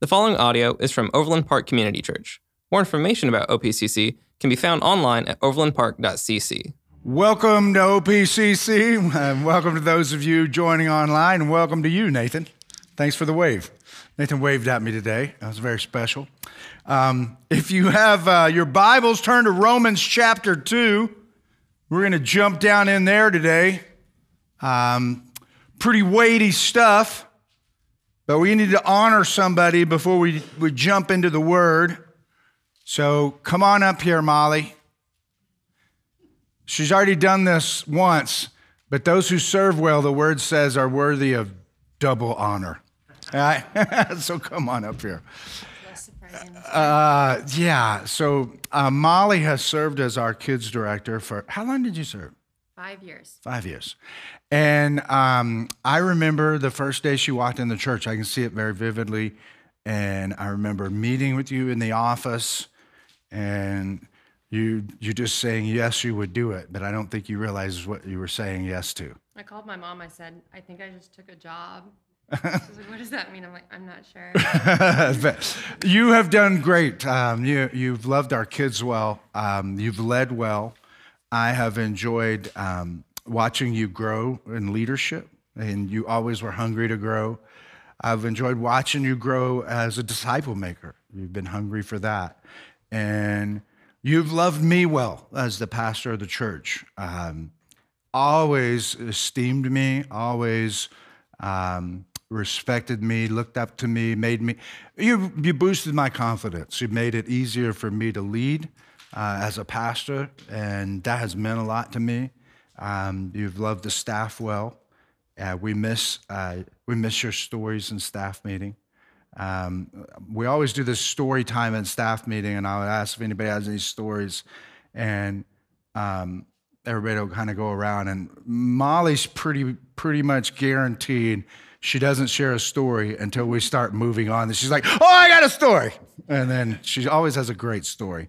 The following audio is from Overland Park Community Church. More information about OPCC can be found online at overlandpark.cc. Welcome to OPCC, and welcome to those of you joining online, and welcome to you, Nathan. Thanks for the wave. Nathan waved at me today. That was very special. Um, if you have uh, your Bibles, turn to Romans chapter 2. We're going to jump down in there today. Um, pretty weighty stuff, but we need to honor somebody before we, we jump into the Word. So come on up here, Molly. She's already done this once, but those who serve well, the word says, are worthy of double honor. All right? so come on up here. Uh, yeah, so uh, Molly has served as our kids director for how long did you serve? Five years. Five years. And um, I remember the first day she walked in the church. I can see it very vividly. And I remember meeting with you in the office and you you just saying yes you would do it but i don't think you realized what you were saying yes to I called my mom. I said, I think I just took a job. She was like, What does that mean? I'm like, I'm not sure. You have done great um, you, you've loved our kids well um, you've led well i have enjoyed um, watching you grow in leadership and you always were hungry to grow i've enjoyed watching you grow as a disciple maker you've been hungry for that and you've loved me well as the pastor of the church um, always esteemed me, always um, respected me, looked up to me, made me. You, you boosted my confidence. You made it easier for me to lead uh, as a pastor, and that has meant a lot to me. Um, you've loved the staff well. Uh, we miss uh, we miss your stories in staff meeting. Um, we always do this story time in staff meeting, and I would ask if anybody has any stories, and um, everybody will kind of go around. And Molly's pretty pretty much guaranteed she doesn't share a story until we start moving on. And she's like, "Oh, I got a story," and then she always has a great story.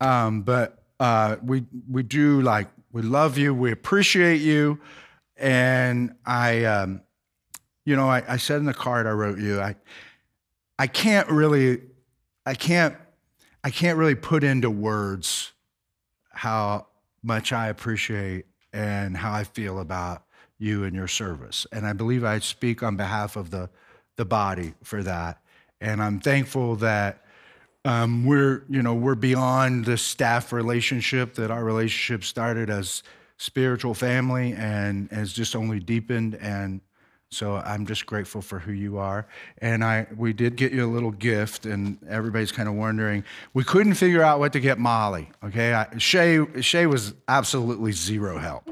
Um, but uh, we we do like we love you, we appreciate you, and I, um, you know, I, I said in the card I wrote you, I I can't really, I can't, I can't really put into words how much I appreciate and how I feel about you and your service. And I believe I speak on behalf of the, the body for that. And I'm thankful that um, we're, you know, we're beyond the staff relationship, that our relationship started as spiritual family and has just only deepened. And so I'm just grateful for who you are. And I we did get you a little gift, and everybody's kind of wondering. We couldn't figure out what to get Molly. Okay, I, Shay Shay was absolutely zero help.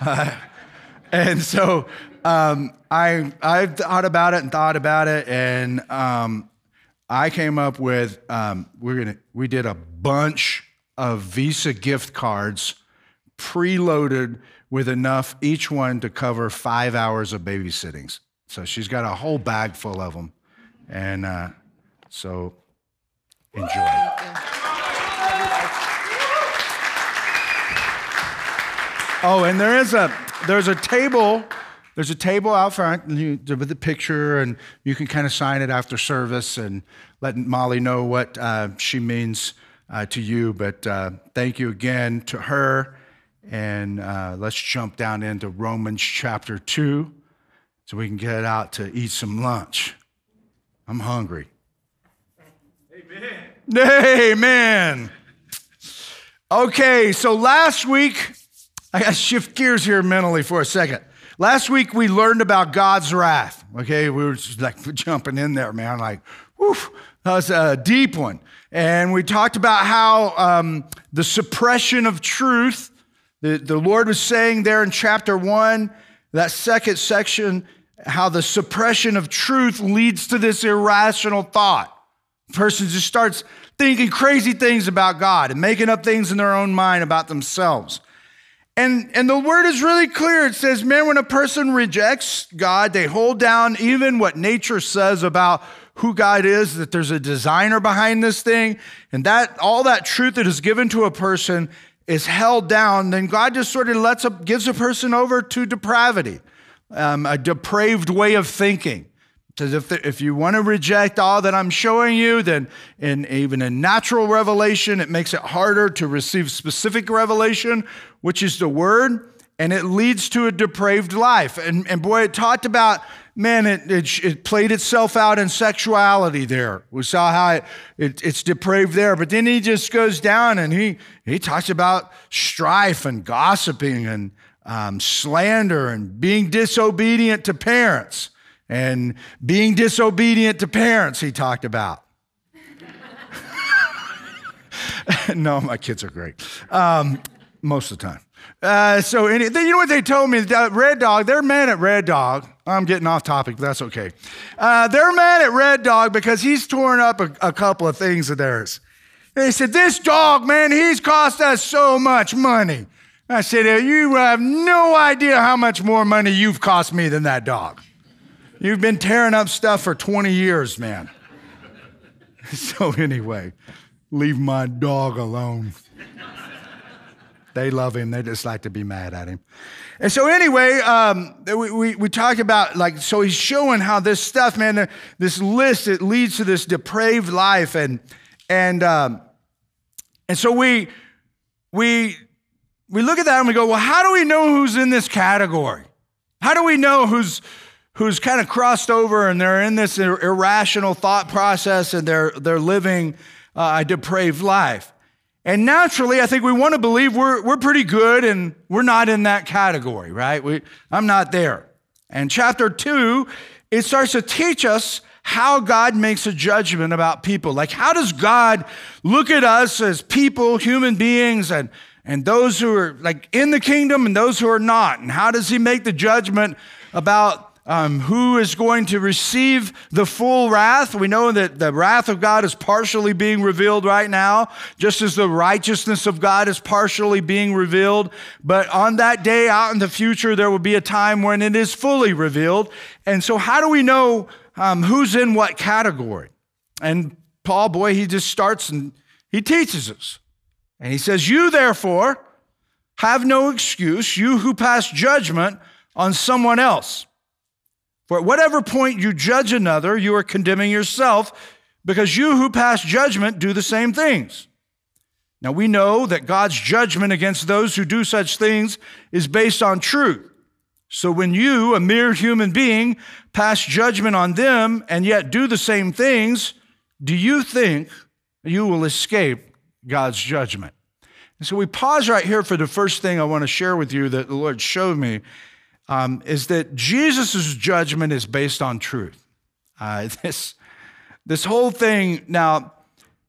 Uh, and so um, I I thought about it and thought about it, and um, I came up with um, we're gonna we did a bunch of Visa gift cards preloaded with enough each one to cover five hours of babysittings. So she's got a whole bag full of them. And uh, so enjoy. Oh, and there is a there's a table. There's a table out front with the picture, and you can kind of sign it after service and let Molly know what uh, she means uh, to you. But uh, thank you again to her and uh, let's jump down into Romans chapter 2 so we can get out to eat some lunch. I'm hungry. Amen. Amen. Okay, so last week, I got to shift gears here mentally for a second. Last week we learned about God's wrath. Okay, we were just like jumping in there, man. Like, that was a deep one. And we talked about how um, the suppression of truth the, the Lord was saying there in chapter one, that second section, how the suppression of truth leads to this irrational thought. Person just starts thinking crazy things about God and making up things in their own mind about themselves. And, and the word is really clear. It says, man, when a person rejects God, they hold down even what nature says about who God is, that there's a designer behind this thing, and that all that truth that is given to a person is held down, then God just sort of lets a, gives a person over to depravity, um, a depraved way of thinking. Says if, the, if you want to reject all that I'm showing you, then in even in natural revelation, it makes it harder to receive specific revelation, which is the word, and it leads to a depraved life. And, and boy, it talked about, man, it, it, it played itself out in sexuality there. We saw how it, it, it's depraved there. But then he just goes down and he, he talks about strife and gossiping and um, slander and being disobedient to parents and being disobedient to parents, he talked about. no, my kids are great. Um, most of the time. Uh, so, any, you know what they told me? Red Dog, they're mad at Red Dog. I'm getting off topic, but that's okay. Uh, they're mad at Red Dog because he's torn up a, a couple of things of theirs. They said, This dog, man, he's cost us so much money. I said, You have no idea how much more money you've cost me than that dog. You've been tearing up stuff for 20 years, man. So, anyway, leave my dog alone. They love him. They just like to be mad at him. And so, anyway, um, we, we, we talk about, like, so he's showing how this stuff, man, this list, it leads to this depraved life. And, and, um, and so we, we, we look at that and we go, well, how do we know who's in this category? How do we know who's, who's kind of crossed over and they're in this irrational thought process and they're, they're living uh, a depraved life. And naturally, I think we want to believe we're, we're pretty good and we're not in that category, right? We, I'm not there. And chapter two, it starts to teach us how God makes a judgment about people. Like, how does God look at us as people, human beings, and, and those who are like in the kingdom and those who are not? And how does He make the judgment about um, who is going to receive the full wrath. We know that the wrath of God is partially being revealed right now, just as the righteousness of God is partially being revealed. But on that day out in the future, there will be a time when it is fully revealed. And so, how do we know um, who's in what category? And Paul, boy, he just starts and he teaches us. And he says, You therefore have no excuse, you who pass judgment on someone else. For at whatever point you judge another, you are condemning yourself, because you who pass judgment do the same things. Now we know that God's judgment against those who do such things is based on truth. So when you, a mere human being, pass judgment on them and yet do the same things, do you think you will escape God's judgment? And so we pause right here for the first thing I want to share with you that the Lord showed me um, is that Jesus' judgment is based on truth. Uh, this, this whole thing, now,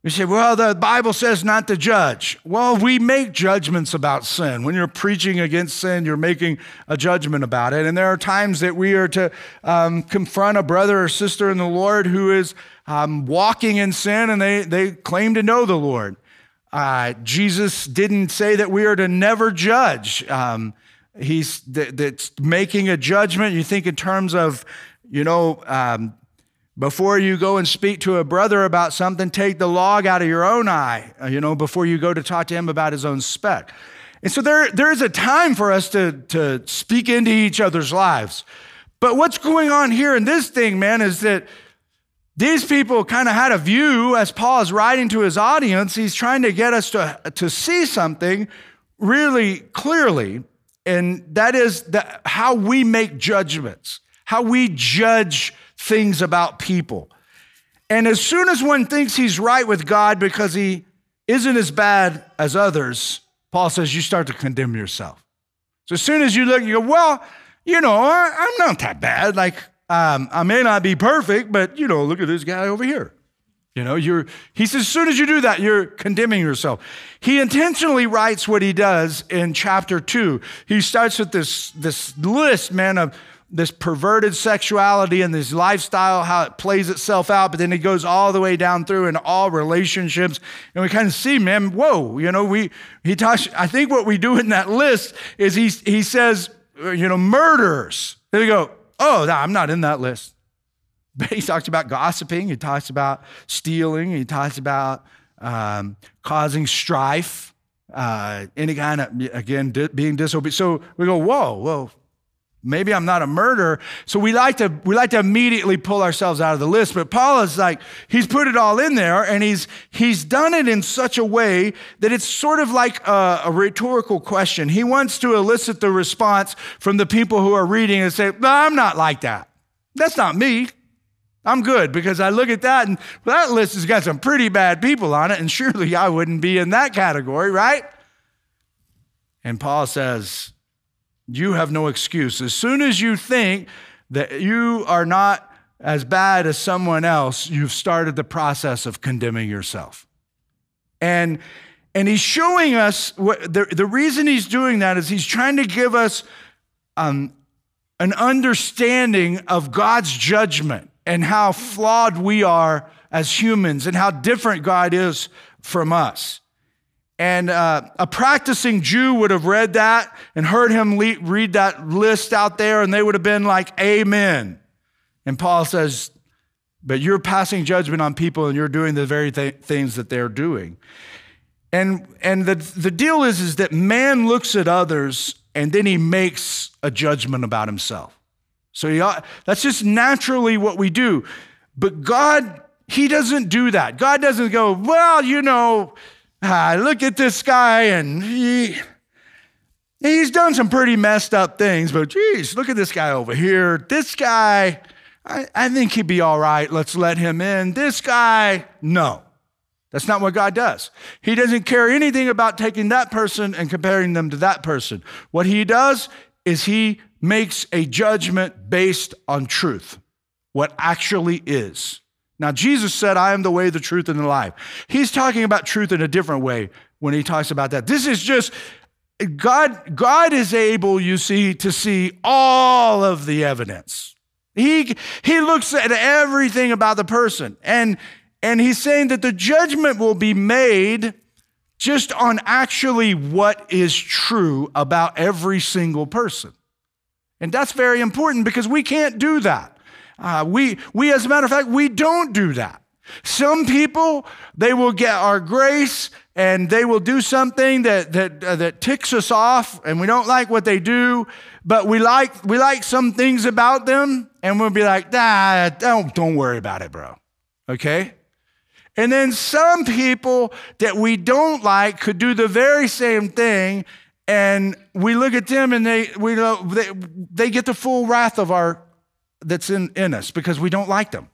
you say, well, the Bible says not to judge. Well, we make judgments about sin. When you're preaching against sin, you're making a judgment about it. And there are times that we are to um, confront a brother or sister in the Lord who is um, walking in sin and they, they claim to know the Lord. Uh, Jesus didn't say that we are to never judge. Um, he's that's making a judgment. You think in terms of, you know, um, before you go and speak to a brother about something, take the log out of your own eye, uh, you know, before you go to talk to him about his own speck. And so there, there is a time for us to, to speak into each other's lives. But what's going on here in this thing, man, is that these people kind of had a view as Paul is writing to his audience. He's trying to get us to, to see something really clearly and that is the, how we make judgments, how we judge things about people. And as soon as one thinks he's right with God because he isn't as bad as others, Paul says you start to condemn yourself. So as soon as you look, you go, well, you know, I, am not that bad. Like, um, I may not be perfect, but, you know, look at this guy over here. You know, you're, he says, as soon as you do that, you're condemning yourself. He intentionally writes what he does in chapter two. He starts with this, this list, man, of this perverted sexuality and this lifestyle, how it plays itself out, but then he goes all the way down through in all relationships. And we kind of see, man, whoa, you know, we, he talks, I think what we do in that list is he, he says, you know, murders. There you go, oh, I'm not in that list. But he talks about gossiping, he talks about stealing, he talks about um, causing strife, uh, any kind of, again, di- being disobedient. So we go, whoa, whoa, maybe I'm not a murderer. So we like to we like to immediately pull ourselves out of the list. But Paul is like he's put it all in there, and he's he's done it in such a way that it's sort of like a, a rhetorical question. He wants to elicit the response from the people who are reading and say, no, "I'm not like that. That's not me." I'm good because I look at that and that list has got some pretty bad people on it, and surely I wouldn't be in that category, right? And Paul says, You have no excuse. As soon as you think that you are not as bad as someone else, you've started the process of condemning yourself. And and he's showing us what the, the reason he's doing that is he's trying to give us um, an understanding of God's judgment and how flawed we are as humans and how different God is from us. And uh, a practicing Jew would have read that and heard him le- read that list out there, and they would have been like, Amen. And Paul says, But you're passing judgment on people and you're doing the very th- things that they're doing. And, and the, the deal is, is that man looks at others and then he makes a judgment about himself. So he, that's just naturally what we do. But God, He doesn't do that. God doesn't go, well, you know, ah, look at this guy and he, he's done some pretty messed up things, but geez, look at this guy over here. This guy, I, I think he'd be all right. Let's let him in. This guy, no. That's not what God does. He doesn't care anything about taking that person and comparing them to that person. What he does is he makes a judgment based on truth, what actually is. Now, Jesus said, I am the way, the truth, and the life. He's talking about truth in a different way when he talks about that. This is just God, God is able, you see, to see all of the evidence. He, he looks at everything about the person. And, and he's saying that the judgment will be made just on actually what is true about every single person. And that's very important because we can't do that. Uh, we, we, as a matter of fact, we don't do that. Some people, they will get our grace and they will do something that, that, uh, that ticks us off and we don't like what they do, but we like, we like some things about them and we'll be like, nah, don't, don't worry about it, bro. Okay? And then some people that we don't like could do the very same thing and we look at them and they, we, they, they get the full wrath of our that's in, in us because we don't like them.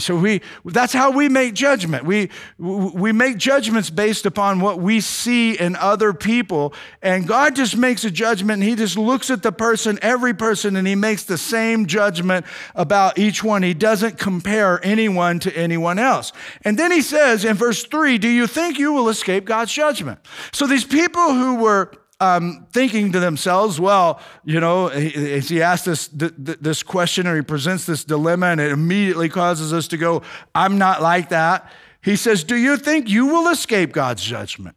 So we that's how we make judgment. We we make judgments based upon what we see in other people and God just makes a judgment and he just looks at the person, every person and he makes the same judgment about each one. He doesn't compare anyone to anyone else. And then he says in verse 3, "Do you think you will escape God's judgment?" So these people who were um, thinking to themselves, well, you know, as he asks this, this question or he presents this dilemma and it immediately causes us to go, I'm not like that. He says, Do you think you will escape God's judgment?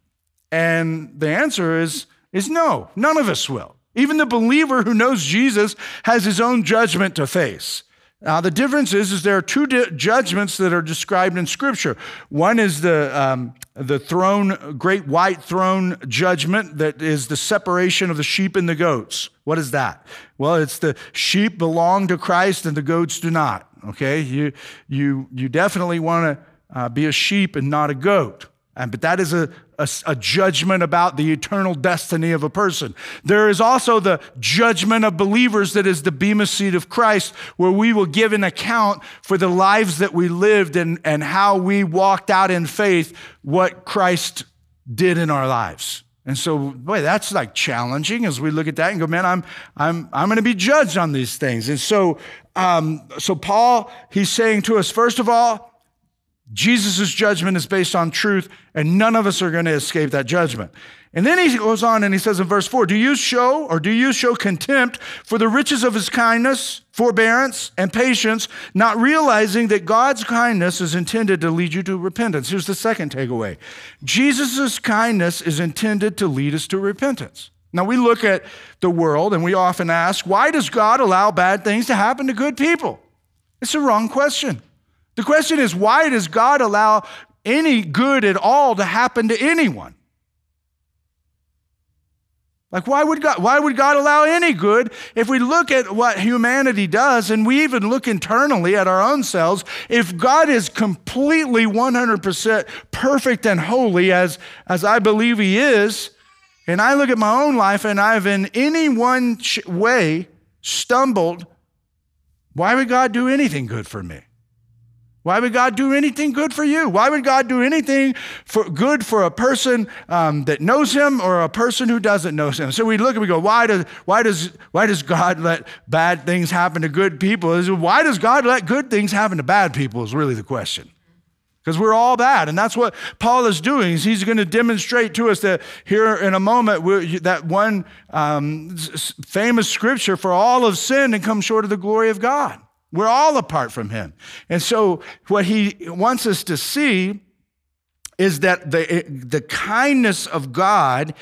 And the answer is, is no, none of us will. Even the believer who knows Jesus has his own judgment to face. Now, the difference is, is there are two di- judgments that are described in Scripture. One is the, um, the throne, great white throne judgment that is the separation of the sheep and the goats. What is that? Well, it's the sheep belong to Christ and the goats do not. Okay? You, you, you definitely want to uh, be a sheep and not a goat. And, but that is a, a, a, judgment about the eternal destiny of a person. There is also the judgment of believers that is the Bema seat of Christ, where we will give an account for the lives that we lived and, and how we walked out in faith what Christ did in our lives. And so, boy, that's like challenging as we look at that and go, man, I'm, I'm, I'm going to be judged on these things. And so, um, so Paul, he's saying to us, first of all, Jesus' judgment is based on truth, and none of us are going to escape that judgment. And then he goes on and he says in verse 4 Do you show or do you show contempt for the riches of his kindness, forbearance, and patience, not realizing that God's kindness is intended to lead you to repentance? Here's the second takeaway Jesus' kindness is intended to lead us to repentance. Now we look at the world and we often ask, Why does God allow bad things to happen to good people? It's a wrong question. The question is why does God allow any good at all to happen to anyone? Like, why would God, why would God allow any good? If we look at what humanity does and we even look internally at our own selves, if God is completely 100% perfect and holy, as, as I believe He is, and I look at my own life and I've in any one way stumbled, why would God do anything good for me? Why would God do anything good for you? Why would God do anything for good for a person um, that knows Him or a person who doesn't know Him? So we look and we go, why does why does why does God let bad things happen to good people? Why does God let good things happen to bad people? Is really the question. Because we're all bad, and that's what Paul is doing. He's going to demonstrate to us that here in a moment that one um, famous scripture for all of sin and come short of the glory of God. We're all apart from him. And so, what he wants us to see is that the, the kindness of God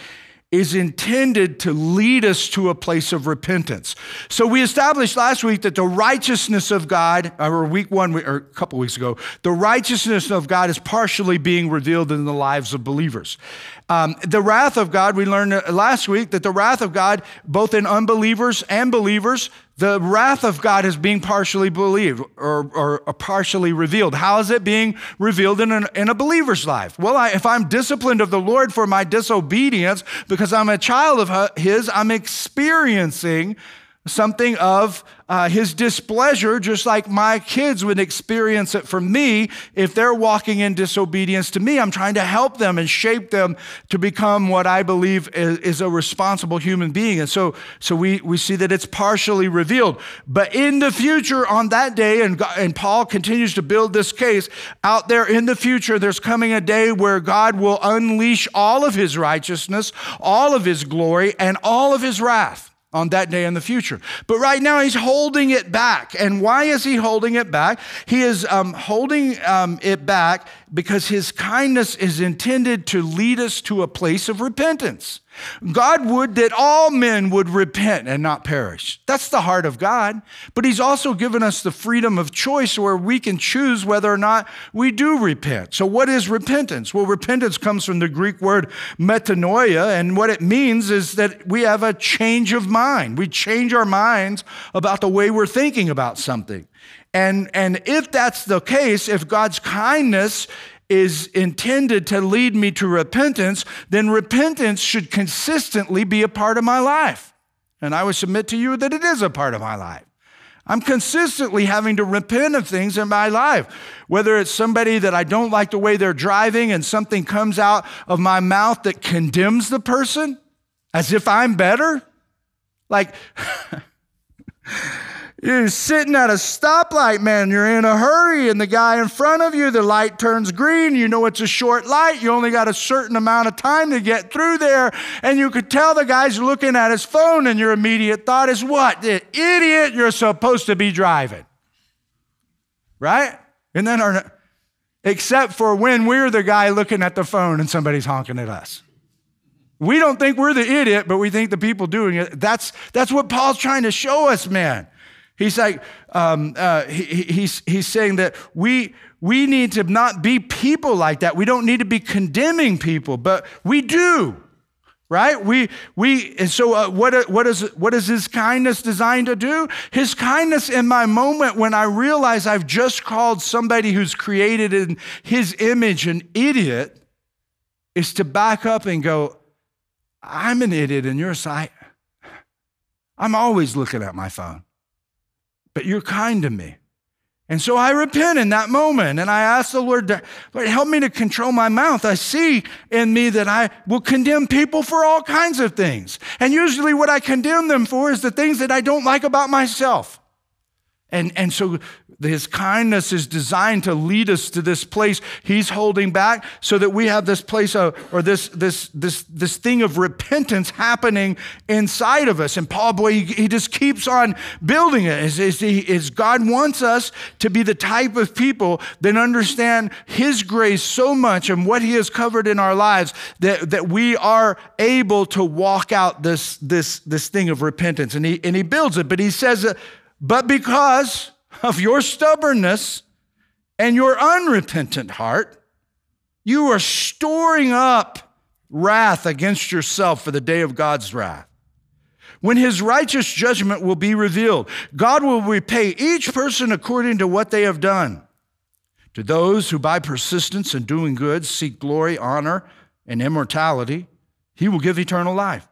is intended to lead us to a place of repentance. So we established last week that the righteousness of God, or week one, or a couple weeks ago, the righteousness of God is partially being revealed in the lives of believers. Um, the wrath of God, we learned last week that the wrath of God, both in unbelievers and believers, the wrath of God is being partially believed or, or, or partially revealed. How is it being revealed in, an, in a believer's life? Well, I, if I'm disciplined of the Lord for my disobedience because I'm a child of His, I'm experiencing something of uh, his displeasure, just like my kids would experience it from me if they're walking in disobedience to me. I'm trying to help them and shape them to become what I believe is, is a responsible human being. And so, so we, we see that it's partially revealed. But in the future, on that day, and, and Paul continues to build this case, out there in the future, there's coming a day where God will unleash all of his righteousness, all of his glory, and all of his wrath on that day in the future. But right now, he's holding it back. And why is he holding it back? He is um, holding um, it back because his kindness is intended to lead us to a place of repentance. God would that all men would repent and not perish. That's the heart of God. But He's also given us the freedom of choice where we can choose whether or not we do repent. So, what is repentance? Well, repentance comes from the Greek word metanoia, and what it means is that we have a change of mind. We change our minds about the way we're thinking about something. And, and if that's the case, if God's kindness is intended to lead me to repentance, then repentance should consistently be a part of my life. And I would submit to you that it is a part of my life. I'm consistently having to repent of things in my life, whether it's somebody that I don't like the way they're driving and something comes out of my mouth that condemns the person as if I'm better. Like, You're sitting at a stoplight, man. You're in a hurry, and the guy in front of you, the light turns green. You know it's a short light. You only got a certain amount of time to get through there. And you could tell the guy's looking at his phone, and your immediate thought is, What? The idiot, you're supposed to be driving. Right? And then our, except for when we're the guy looking at the phone and somebody's honking at us. We don't think we're the idiot, but we think the people doing it. That's, that's what Paul's trying to show us, man. He's like, um, uh, he, he's, he's saying that we, we need to not be people like that. We don't need to be condemning people, but we do, right? We, we, and so uh, what, what, is, what is his kindness designed to do? His kindness in my moment when I realize I've just called somebody who's created in his image an idiot is to back up and go, I'm an idiot in your sight. I'm always looking at my phone but you're kind to me. And so I repent in that moment and I ask the Lord, to, Lord, help me to control my mouth. I see in me that I will condemn people for all kinds of things. And usually what I condemn them for is the things that I don't like about myself. And, and so his kindness is designed to lead us to this place he's holding back so that we have this place of, or this, this, this, this thing of repentance happening inside of us. And Paul, boy, he, he just keeps on building it. He, is God wants us to be the type of people that understand his grace so much and what he has covered in our lives that, that we are able to walk out this, this, this thing of repentance. And he, and he builds it, but he says, but because of your stubbornness and your unrepentant heart, you are storing up wrath against yourself for the day of God's wrath. when his righteous judgment will be revealed. God will repay each person according to what they have done. To those who by persistence in doing good seek glory, honor, and immortality, he will give eternal life.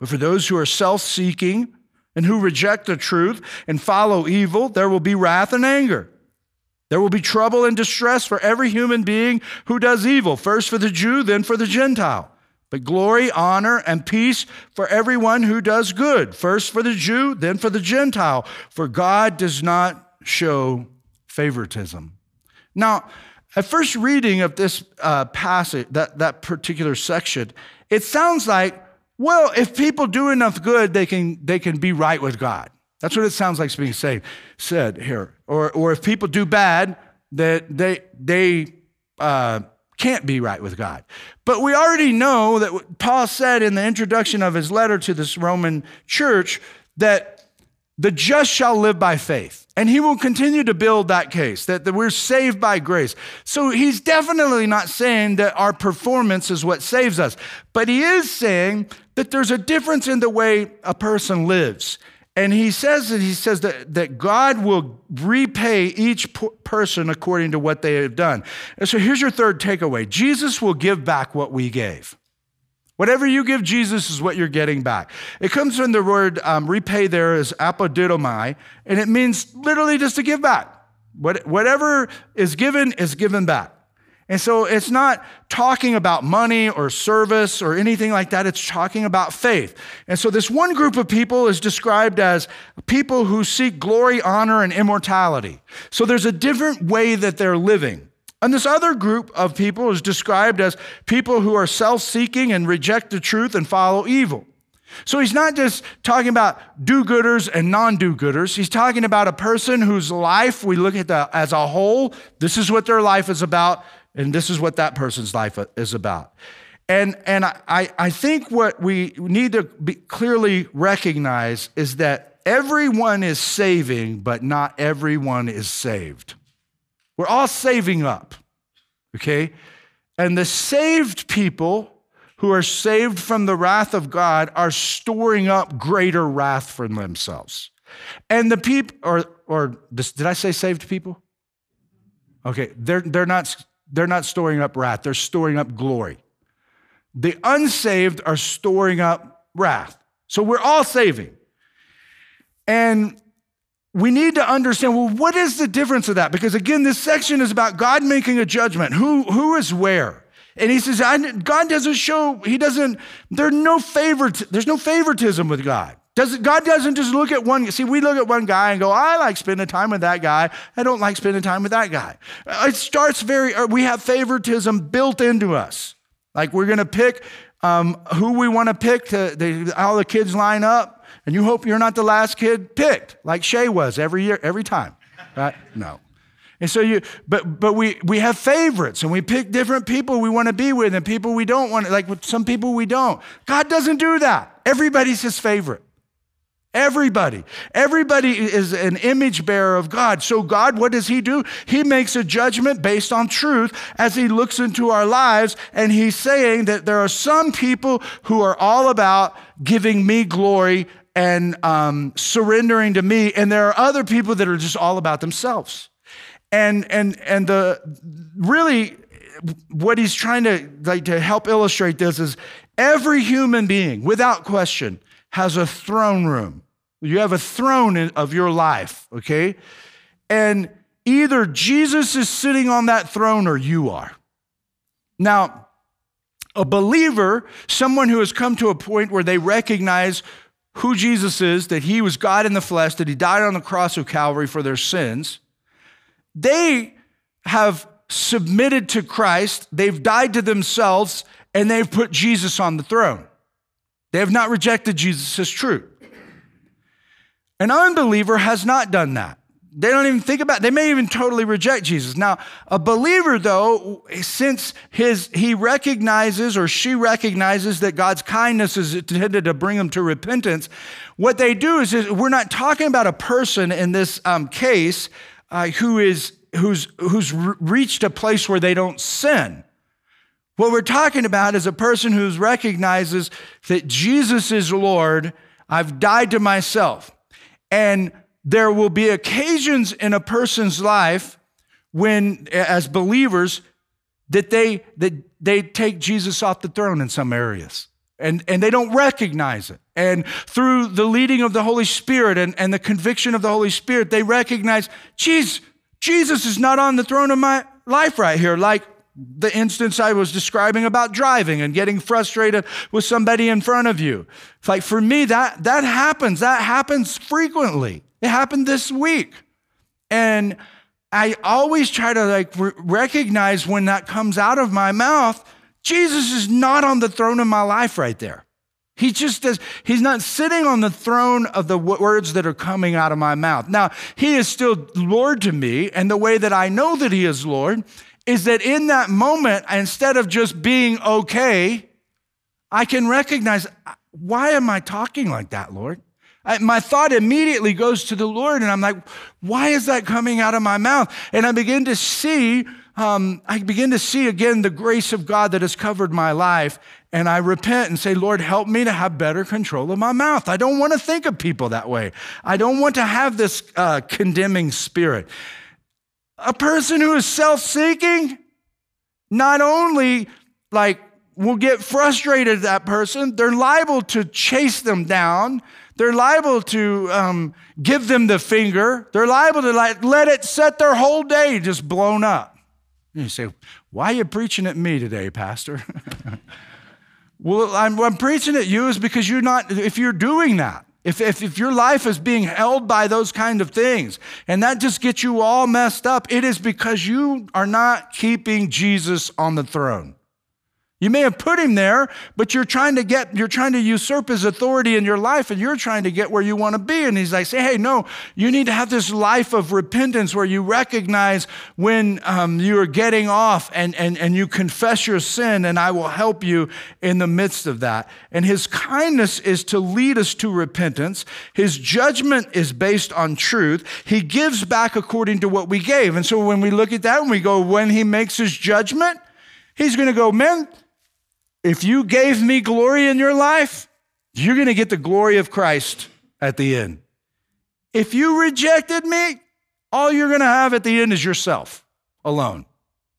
But for those who are self seeking and who reject the truth and follow evil, there will be wrath and anger. There will be trouble and distress for every human being who does evil, first for the Jew, then for the Gentile. But glory, honor, and peace for everyone who does good, first for the Jew, then for the Gentile. For God does not show favoritism. Now, at first reading of this uh, passage, that, that particular section, it sounds like, well, if people do enough good, they can, they can be right with God. That's what it sounds like being said, said here. Or, or if people do bad, that they, they uh, can't be right with God. But we already know that Paul said in the introduction of his letter to this Roman church that the just shall live by faith. And he will continue to build that case that, that we're saved by grace. So he's definitely not saying that our performance is what saves us, but he is saying that there's a difference in the way a person lives. And he says that he says that, that God will repay each person according to what they have done. And so here's your third takeaway Jesus will give back what we gave. Whatever you give Jesus is what you're getting back. It comes from the word um, repay there is apodidomai, and it means literally just to give back. What, whatever is given is given back. And so it's not talking about money or service or anything like that. It's talking about faith. And so this one group of people is described as people who seek glory, honor, and immortality. So there's a different way that they're living. And this other group of people is described as people who are self seeking and reject the truth and follow evil. So he's not just talking about do gooders and non do gooders. He's talking about a person whose life we look at the, as a whole. This is what their life is about, and this is what that person's life is about. And, and I, I think what we need to clearly recognize is that everyone is saving, but not everyone is saved. We're all saving up, okay? And the saved people who are saved from the wrath of God are storing up greater wrath for themselves. And the people, or, or did I say saved people? Okay, they're, they're, not, they're not storing up wrath, they're storing up glory. The unsaved are storing up wrath. So we're all saving. And we need to understand well what is the difference of that because again this section is about god making a judgment who who is where and he says god doesn't show he doesn't there's no favorite there's no favoritism with god does god doesn't just look at one see we look at one guy and go i like spending time with that guy i don't like spending time with that guy it starts very uh, we have favoritism built into us like we're going to pick um, who we want to pick to they, all the kids line up and you hope you're not the last kid picked, like Shay was every year, every time. Right? No. And so you, but but we we have favorites and we pick different people we want to be with and people we don't want, like with some people we don't. God doesn't do that. Everybody's his favorite. Everybody. Everybody is an image bearer of God. So, God, what does He do? He makes a judgment based on truth as He looks into our lives. And He's saying that there are some people who are all about giving me glory and um, surrendering to me. And there are other people that are just all about themselves. And, and, and the really, what he's trying to like to help illustrate this is every human being, without question, has a throne room. You have a throne of your life, okay? And either Jesus is sitting on that throne or you are. Now, a believer, someone who has come to a point where they recognize who Jesus is, that he was God in the flesh, that he died on the cross of Calvary for their sins, they have submitted to Christ, they've died to themselves, and they've put Jesus on the throne. They have not rejected Jesus as true. An unbeliever has not done that. They don't even think about it. They may even totally reject Jesus. Now, a believer, though, since his he recognizes or she recognizes that God's kindness is intended to bring them to repentance, what they do is, is we're not talking about a person in this um, case uh, who is who's who's re- reached a place where they don't sin. What we're talking about is a person who recognizes that Jesus is Lord I've died to myself. And there will be occasions in a person's life when, as believers, that they, that they take Jesus off the throne in some areas and, and they don't recognize it. And through the leading of the Holy Spirit and, and the conviction of the Holy Spirit, they recognize, geez, Jesus is not on the throne of my life right here. Like the instance I was describing about driving and getting frustrated with somebody in front of you. It's like for me, that, that happens. That happens frequently. It happened this week. And I always try to like re- recognize when that comes out of my mouth, Jesus is not on the throne of my life right there. He just does, he's not sitting on the throne of the words that are coming out of my mouth. Now, he is still Lord to me, and the way that I know that he is Lord is that in that moment, instead of just being okay, I can recognize why am I talking like that, Lord? I, my thought immediately goes to the Lord, and I'm like, why is that coming out of my mouth? And I begin to see, um, I begin to see again the grace of God that has covered my life. And I repent and say, Lord, help me to have better control of my mouth. I don't want to think of people that way. I don't want to have this uh, condemning spirit. A person who is self seeking, not only like will get frustrated at that person, they're liable to chase them down they're liable to um, give them the finger. They're liable to like, let it set their whole day just blown up. And you say, Why are you preaching at me today, Pastor? well, I'm, I'm preaching at you is because you're not, if you're doing that, if, if, if your life is being held by those kind of things, and that just gets you all messed up, it is because you are not keeping Jesus on the throne. You may have put him there, but you're trying to get, you're trying to usurp his authority in your life and you're trying to get where you want to be. And he's like, say, hey, no, you need to have this life of repentance where you recognize when um, you are getting off and, and, and you confess your sin, and I will help you in the midst of that. And his kindness is to lead us to repentance. His judgment is based on truth. He gives back according to what we gave. And so when we look at that and we go, when he makes his judgment, he's going to go, man, if you gave me glory in your life, you're going to get the glory of Christ at the end. If you rejected me, all you're going to have at the end is yourself alone.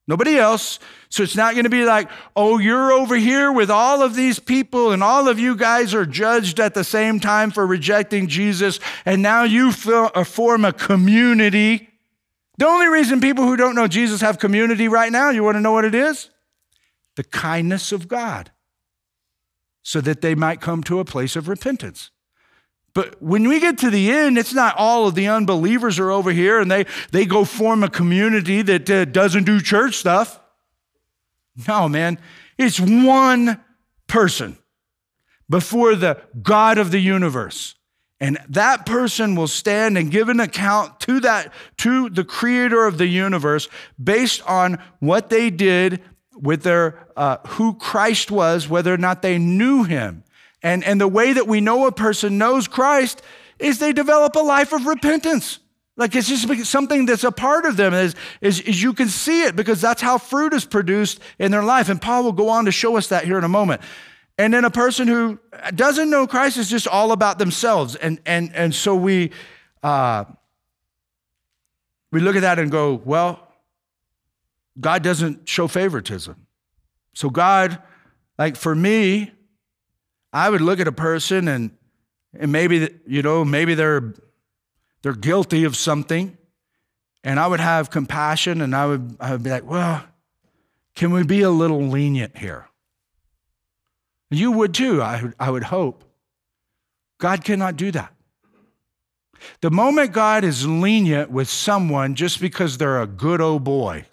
Nobody else. So it's not going to be like, oh, you're over here with all of these people, and all of you guys are judged at the same time for rejecting Jesus, and now you uh, form a community. The only reason people who don't know Jesus have community right now, you want to know what it is? The kindness of God so that they might come to a place of repentance. But when we get to the end, it's not all of the unbelievers are over here and they, they go form a community that uh, doesn't do church stuff. No, man, it's one person before the God of the universe. And that person will stand and give an account to that to the creator of the universe based on what they did with their uh, who Christ was, whether or not they knew him. And, and the way that we know a person knows Christ is they develop a life of repentance. Like it's just something that's a part of them is, is, is you can see it because that's how fruit is produced in their life. And Paul will go on to show us that here in a moment. And then a person who doesn't know Christ is just all about themselves. And, and, and so we, uh, we look at that and go, well, God doesn't show favoritism. So, God, like for me, I would look at a person and, and maybe, you know, maybe they're, they're guilty of something. And I would have compassion and I would, I would be like, well, can we be a little lenient here? You would too, I, I would hope. God cannot do that. The moment God is lenient with someone just because they're a good old boy,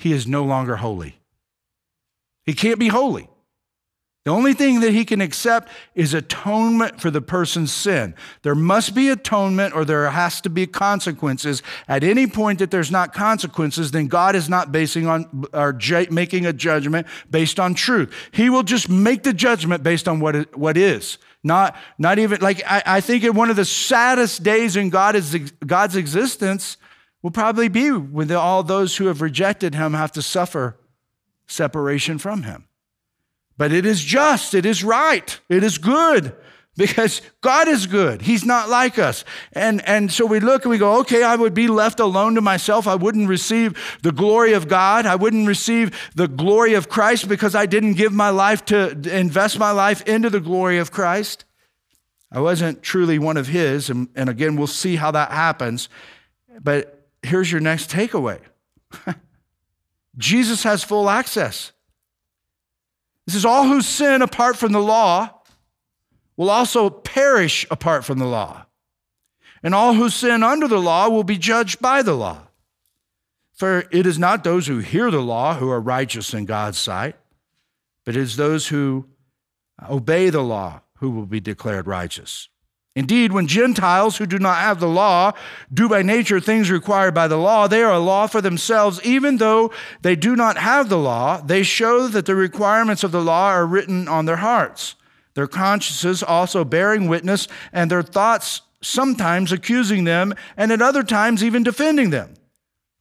he is no longer holy. He can't be holy. The only thing that he can accept is atonement for the person's sin. There must be atonement or there has to be consequences. At any point that there's not consequences, then God is not basing on or making a judgment based on truth. He will just make the judgment based on what, what is. Not, not even like I, I think in one of the saddest days in God is, God's existence will probably be when all those who have rejected him have to suffer separation from him. But it is just, it is right, it is good because God is good. He's not like us. And, and so we look and we go, okay, I would be left alone to myself. I wouldn't receive the glory of God. I wouldn't receive the glory of Christ because I didn't give my life to invest my life into the glory of Christ. I wasn't truly one of His. And, and again, we'll see how that happens. But here's your next takeaway Jesus has full access. This is all who sin apart from the law will also perish apart from the law. And all who sin under the law will be judged by the law. For it is not those who hear the law who are righteous in God's sight, but it is those who obey the law who will be declared righteous. Indeed, when Gentiles who do not have the law do by nature things required by the law, they are a law for themselves, even though they do not have the law. They show that the requirements of the law are written on their hearts their consciences also bearing witness, and their thoughts sometimes accusing them, and at other times even defending them.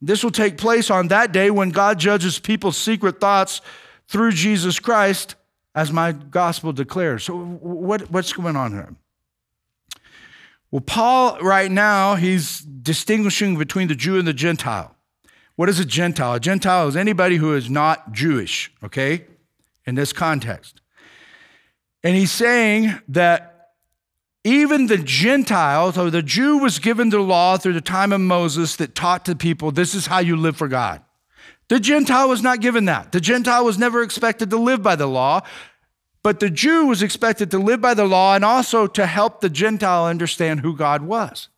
This will take place on that day when God judges people's secret thoughts through Jesus Christ, as my gospel declares. So, what, what's going on here? Well, Paul, right now, he's distinguishing between the Jew and the Gentile. What is a Gentile? A Gentile is anybody who is not Jewish, okay, in this context. And he's saying that even the Gentiles, or the Jew was given the law through the time of Moses that taught to people this is how you live for God. The Gentile was not given that. The Gentile was never expected to live by the law, but the Jew was expected to live by the law and also to help the Gentile understand who God was.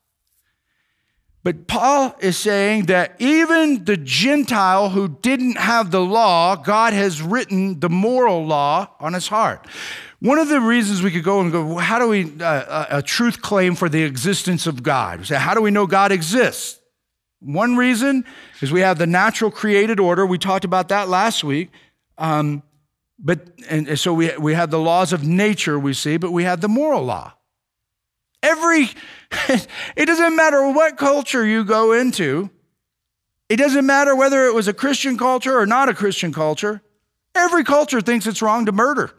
But Paul is saying that even the Gentile who didn't have the law, God has written the moral law on his heart. One of the reasons we could go and go, how do we, uh, uh, a truth claim for the existence of God? We say, how do we know God exists? One reason is we have the natural created order. We talked about that last week. Um, but, and so we, we have the laws of nature, we see, but we have the moral law. Every, it doesn't matter what culture you go into, it doesn't matter whether it was a Christian culture or not a Christian culture, every culture thinks it's wrong to murder.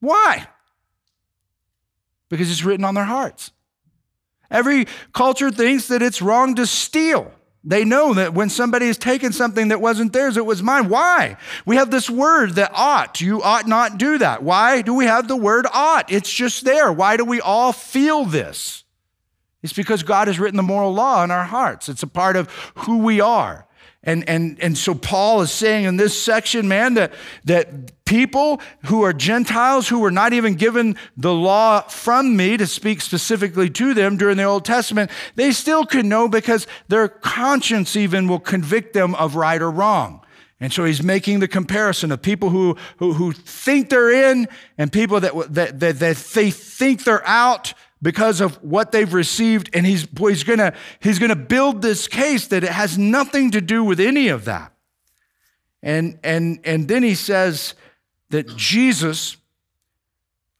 Why? Because it's written on their hearts. Every culture thinks that it's wrong to steal. They know that when somebody has taken something that wasn't theirs, it was mine. Why? We have this word that ought. You ought not do that. Why do we have the word ought? It's just there. Why do we all feel this? It's because God has written the moral law in our hearts. It's a part of who we are. And, and, and so Paul is saying in this section, man, that, that people who are Gentiles who were not even given the law from me to speak specifically to them during the Old Testament, they still could know because their conscience even will convict them of right or wrong. And so he's making the comparison of people who, who, who think they're in and people that, that, that, that they think they're out because of what they've received and he's, he's gonna he's gonna build this case that it has nothing to do with any of that and and and then he says that jesus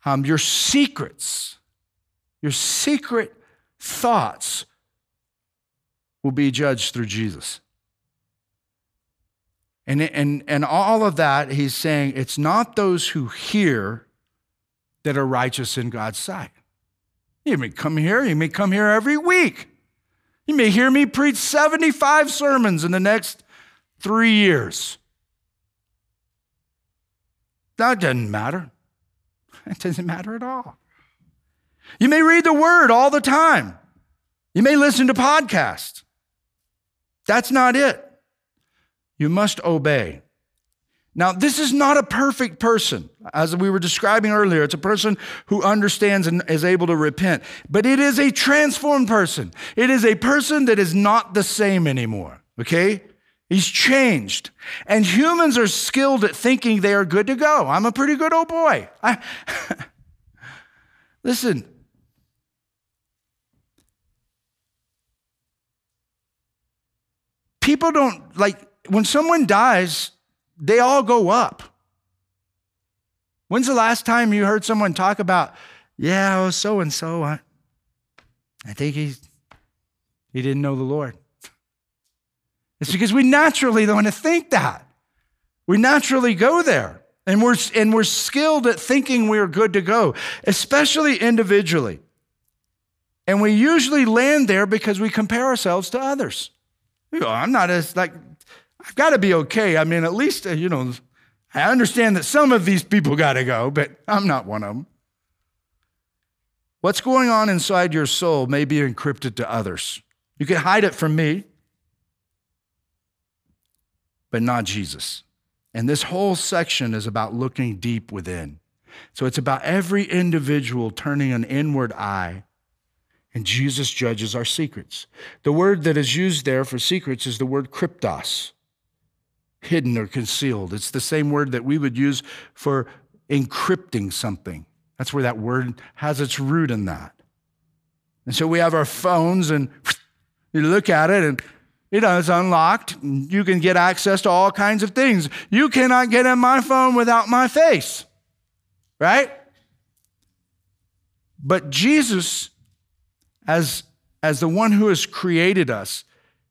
um, your secrets your secret thoughts will be judged through jesus and, and, and all of that, he's saying it's not those who hear that are righteous in God's sight. You may come here, you may come here every week. You may hear me preach 75 sermons in the next three years. That doesn't matter. It doesn't matter at all. You may read the word all the time. You may listen to podcasts. That's not it. You must obey. Now, this is not a perfect person. As we were describing earlier, it's a person who understands and is able to repent, but it is a transformed person. It is a person that is not the same anymore, okay? He's changed. And humans are skilled at thinking they are good to go. I'm a pretty good old boy. I, Listen, people don't like when someone dies, they all go up. When's the last time you heard someone talk about, yeah, oh, so and so, I think he, he didn't know the Lord? It's because we naturally want to think that. We naturally go there. And we're, and we're skilled at thinking we're good to go, especially individually. And we usually land there because we compare ourselves to others. You know, I'm not as like, I've got to be okay. I mean, at least, uh, you know, I understand that some of these people got to go, but I'm not one of them. What's going on inside your soul may be encrypted to others. You can hide it from me, but not Jesus. And this whole section is about looking deep within. So it's about every individual turning an inward eye, and Jesus judges our secrets. The word that is used there for secrets is the word kryptos, hidden or concealed. It's the same word that we would use for encrypting something. That's where that word has its root in that. And so we have our phones, and you look at it, and you know, it's unlocked. You can get access to all kinds of things. You cannot get in my phone without my face, right? But Jesus, as, as the one who has created us,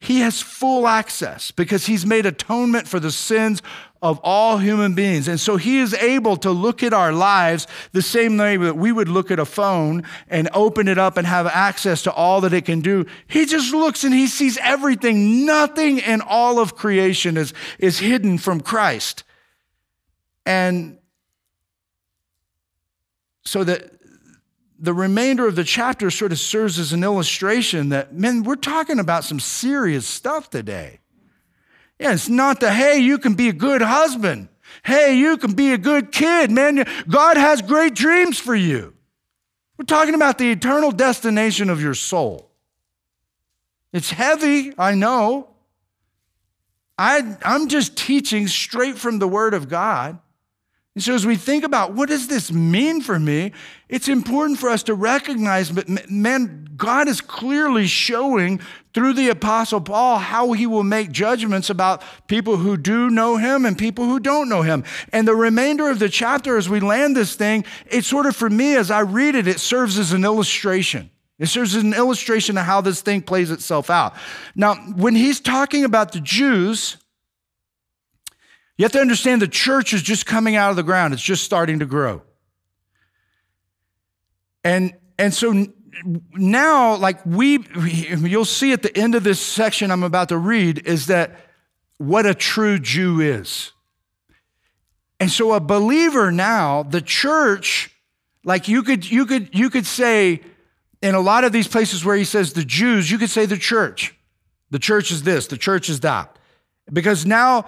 he has full access because he's made atonement for the sins of all human beings. And so he is able to look at our lives the same way that we would look at a phone and open it up and have access to all that it can do. He just looks and he sees everything. Nothing in all of creation is, is hidden from Christ. And so that the remainder of the chapter sort of serves as an illustration that, man, we're talking about some serious stuff today. Yeah, it's not the, hey, you can be a good husband. Hey, you can be a good kid, man. God has great dreams for you. We're talking about the eternal destination of your soul. It's heavy, I know. I, I'm just teaching straight from the Word of God. And so, as we think about what does this mean for me, it's important for us to recognize that, man, God is clearly showing through the Apostle Paul how he will make judgments about people who do know him and people who don't know him. And the remainder of the chapter, as we land this thing, it sort of, for me, as I read it, it serves as an illustration. It serves as an illustration of how this thing plays itself out. Now, when he's talking about the Jews, you have to understand the church is just coming out of the ground, it's just starting to grow. And, and so now, like we, you'll see at the end of this section I'm about to read, is that what a true Jew is. And so a believer now, the church, like you could, you could, you could say in a lot of these places where he says the Jews, you could say the church. The church is this, the church is that. Because now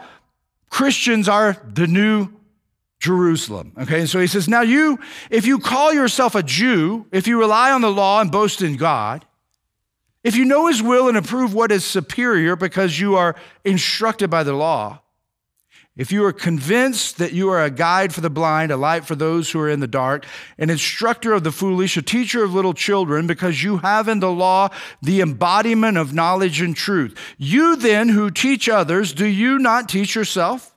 Christians are the new Jerusalem. Okay, and so he says, Now you, if you call yourself a Jew, if you rely on the law and boast in God, if you know his will and approve what is superior because you are instructed by the law, if you are convinced that you are a guide for the blind, a light for those who are in the dark, an instructor of the foolish, a teacher of little children, because you have in the law the embodiment of knowledge and truth, you then who teach others, do you not teach yourself?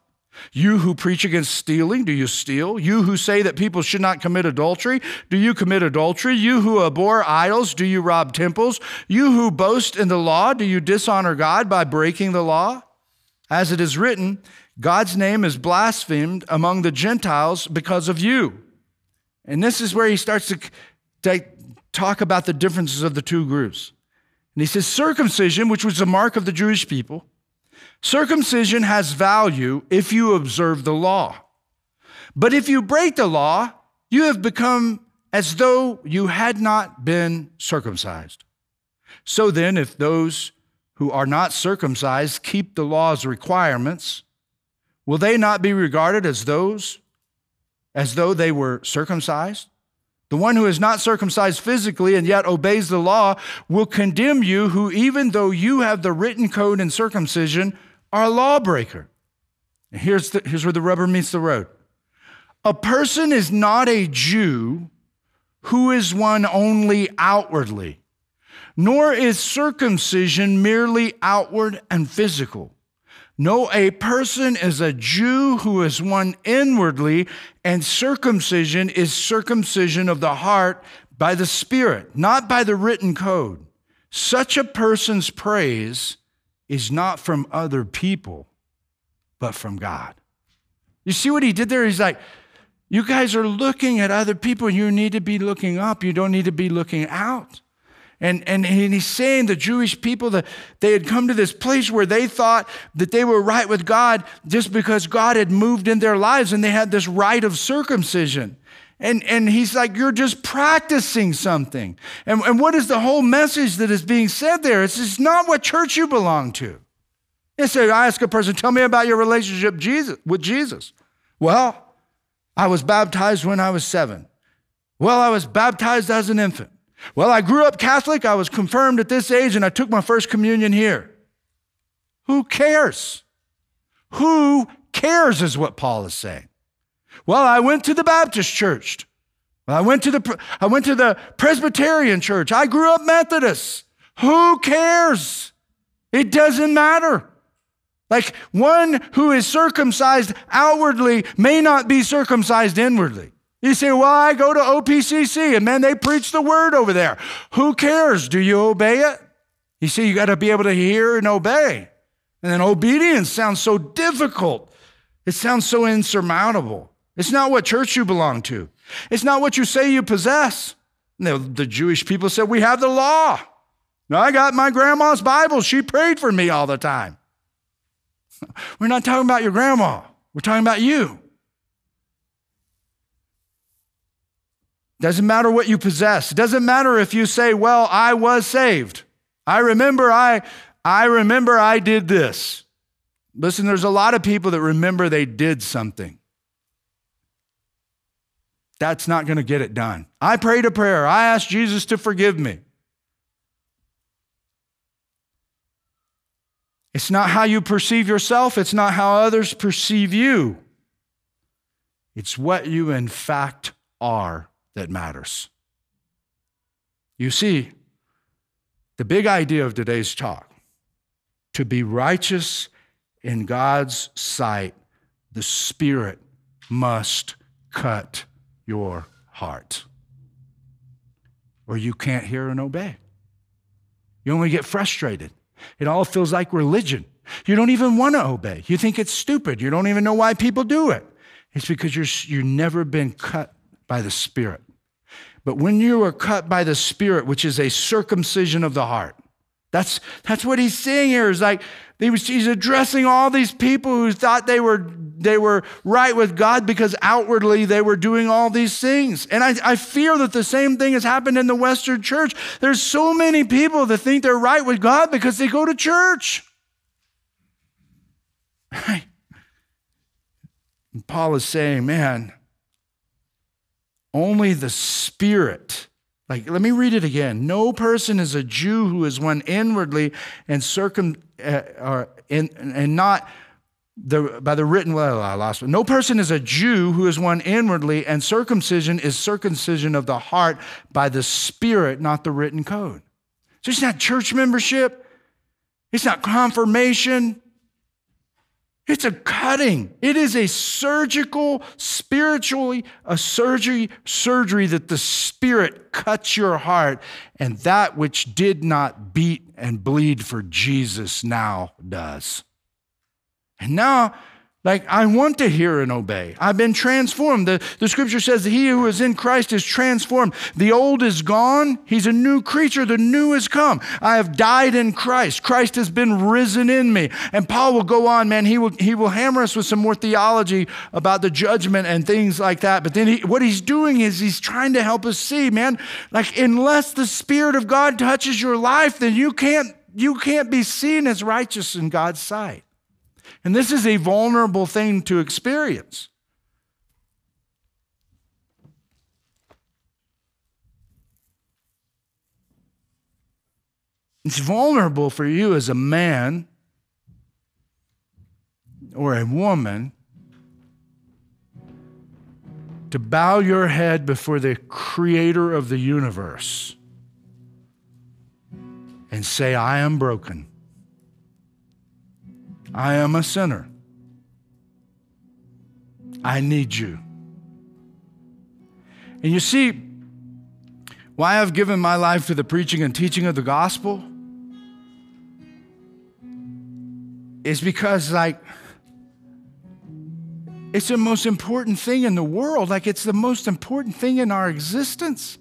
You who preach against stealing, do you steal? You who say that people should not commit adultery, do you commit adultery? You who abhor idols, do you rob temples? You who boast in the law, do you dishonor God by breaking the law? As it is written, God's name is blasphemed among the Gentiles because of you. And this is where he starts to, to talk about the differences of the two groups. And he says, circumcision, which was the mark of the Jewish people, circumcision has value if you observe the law. But if you break the law, you have become as though you had not been circumcised. So then, if those who are not circumcised keep the law's requirements, will they not be regarded as those as though they were circumcised? The one who is not circumcised physically and yet obeys the law will condemn you, who, even though you have the written code and circumcision, are a lawbreaker. Here's, the, here's where the rubber meets the road. A person is not a Jew who is one only outwardly, nor is circumcision merely outward and physical. No, a person is a Jew who is one inwardly, and circumcision is circumcision of the heart by the Spirit, not by the written code. Such a person's praise is not from other people, but from God. You see what he did there? He's like, you guys are looking at other people. You need to be looking up. You don't need to be looking out. And, and, and he's saying the Jewish people that they had come to this place where they thought that they were right with God just because God had moved in their lives and they had this rite of circumcision. And, and he's like, You're just practicing something. And, and what is the whole message that is being said there? It's, it's not what church you belong to. You say, I ask a person, Tell me about your relationship Jesus, with Jesus. Well, I was baptized when I was seven. Well, I was baptized as an infant. Well, I grew up Catholic. I was confirmed at this age and I took my first communion here. Who cares? Who cares is what Paul is saying. Well, I went to the Baptist church. Well, I went to the I went to the Presbyterian church. I grew up Methodist. Who cares? It doesn't matter. Like one who is circumcised outwardly may not be circumcised inwardly. You say, well, I go to OPCC and man, they preach the word over there. Who cares? Do you obey it? You see, you got to be able to hear and obey. And then obedience sounds so difficult. It sounds so insurmountable. It's not what church you belong to. It's not what you say you possess. The, the Jewish people said, We have the law. Now, I got my grandma's Bible. She prayed for me all the time. We're not talking about your grandma, we're talking about you. Doesn't matter what you possess. Doesn't matter if you say, "Well, I was saved. I remember I I remember I did this." Listen, there's a lot of people that remember they did something. That's not going to get it done. I prayed a prayer. I asked Jesus to forgive me. It's not how you perceive yourself, it's not how others perceive you. It's what you in fact are that matters. You see, the big idea of today's talk to be righteous in God's sight, the Spirit must cut your heart. Or you can't hear and obey. You only get frustrated. It all feels like religion. You don't even want to obey. You think it's stupid. You don't even know why people do it. It's because you're, you've never been cut by the Spirit. But when you are cut by the Spirit, which is a circumcision of the heart, that's, that's what he's saying here. Is like he was, he's addressing all these people who thought they were, they were right with God because outwardly they were doing all these things. And I, I fear that the same thing has happened in the Western church. There's so many people that think they're right with God because they go to church. And Paul is saying, man, only the Spirit. Like, let me read it again. No person is a Jew who is one inwardly and circum uh, or in, and not the by the written. Well, I lost it. No person is a Jew who is one inwardly, and circumcision is circumcision of the heart by the Spirit, not the written code. So it's not church membership. It's not confirmation. It's a cutting. It is a surgical, spiritually, a surgery, surgery that the Spirit cuts your heart, and that which did not beat and bleed for Jesus now does. And now like, I want to hear and obey. I've been transformed. The, the scripture says that he who is in Christ is transformed. The old is gone. He's a new creature. The new has come. I have died in Christ. Christ has been risen in me. And Paul will go on, man. He will, he will hammer us with some more theology about the judgment and things like that. But then he, what he's doing is he's trying to help us see, man, like, unless the Spirit of God touches your life, then you can't, you can't be seen as righteous in God's sight. And this is a vulnerable thing to experience. It's vulnerable for you as a man or a woman to bow your head before the creator of the universe and say, I am broken. I am a sinner. I need you. And you see, why I've given my life to the preaching and teaching of the gospel is because, like, it's the most important thing in the world. Like it's the most important thing in our existence.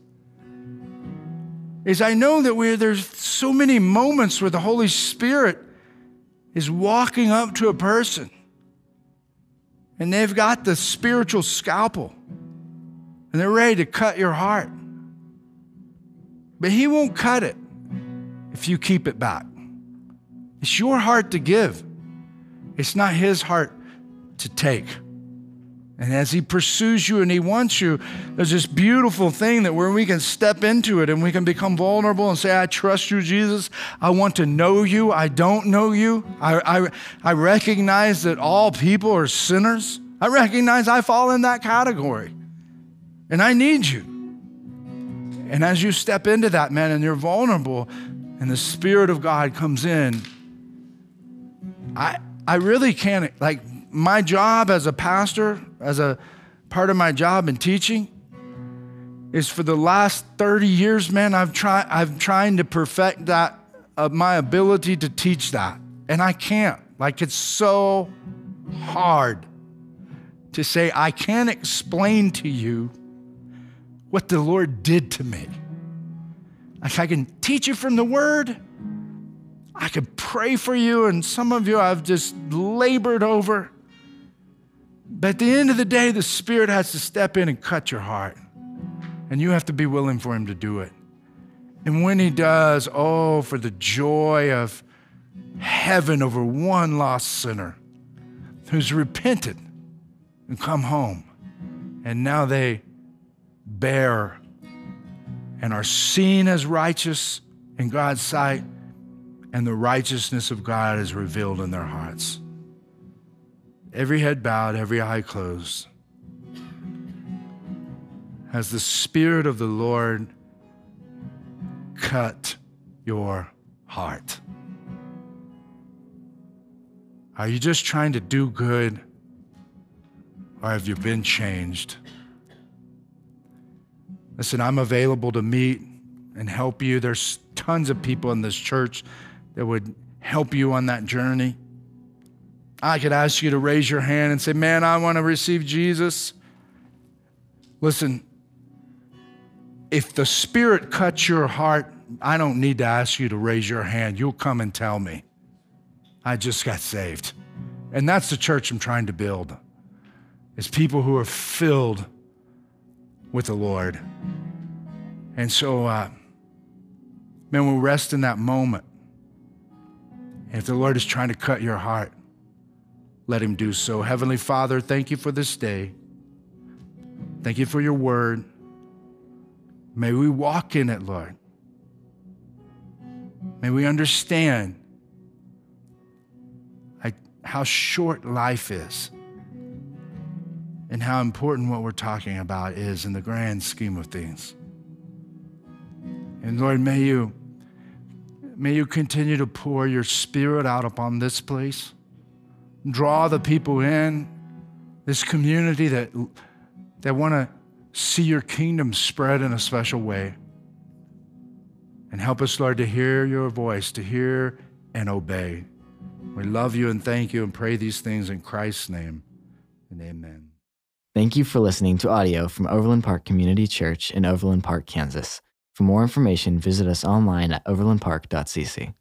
Is I know that we there's so many moments where the Holy Spirit is walking up to a person and they've got the spiritual scalpel and they're ready to cut your heart. But He won't cut it if you keep it back. It's your heart to give, it's not His heart to take. And as He pursues you and He wants you, there's this beautiful thing that where we can step into it and we can become vulnerable and say, I trust you, Jesus. I want to know you. I don't know you. I, I, I recognize that all people are sinners. I recognize I fall in that category and I need you. And as you step into that, man, and you're vulnerable, and the Spirit of God comes in, I, I really can't, like, my job as a pastor, as a part of my job in teaching, is for the last 30 years, man, I've tried I've trying to perfect that of my ability to teach that. And I can't. Like it's so hard to say I can't explain to you what the Lord did to me. Like I can teach you from the word. I can pray for you, and some of you I've just labored over. But at the end of the day, the Spirit has to step in and cut your heart. And you have to be willing for Him to do it. And when He does, oh, for the joy of heaven over one lost sinner who's repented and come home. And now they bear and are seen as righteous in God's sight, and the righteousness of God is revealed in their hearts every head bowed, every eye closed, has the Spirit of the Lord cut your heart? Are you just trying to do good, or have you been changed? Listen, I'm available to meet and help you. There's tons of people in this church that would help you on that journey. I could ask you to raise your hand and say, Man, I want to receive Jesus. Listen, if the Spirit cuts your heart, I don't need to ask you to raise your hand. You'll come and tell me. I just got saved. And that's the church I'm trying to build. It's people who are filled with the Lord. And so, uh, man, we'll rest in that moment. And if the Lord is trying to cut your heart, let him do so. Heavenly Father, thank you for this day. Thank you for your word. May we walk in it, Lord. May we understand how short life is and how important what we're talking about is in the grand scheme of things. And Lord, may you may you continue to pour your spirit out upon this place draw the people in, this community that, that want to see your kingdom spread in a special way. And help us, Lord, to hear your voice, to hear and obey. We love you and thank you and pray these things in Christ's name. And amen. Thank you for listening to audio from Overland Park Community Church in Overland Park, Kansas. For more information, visit us online at overlandpark.cc.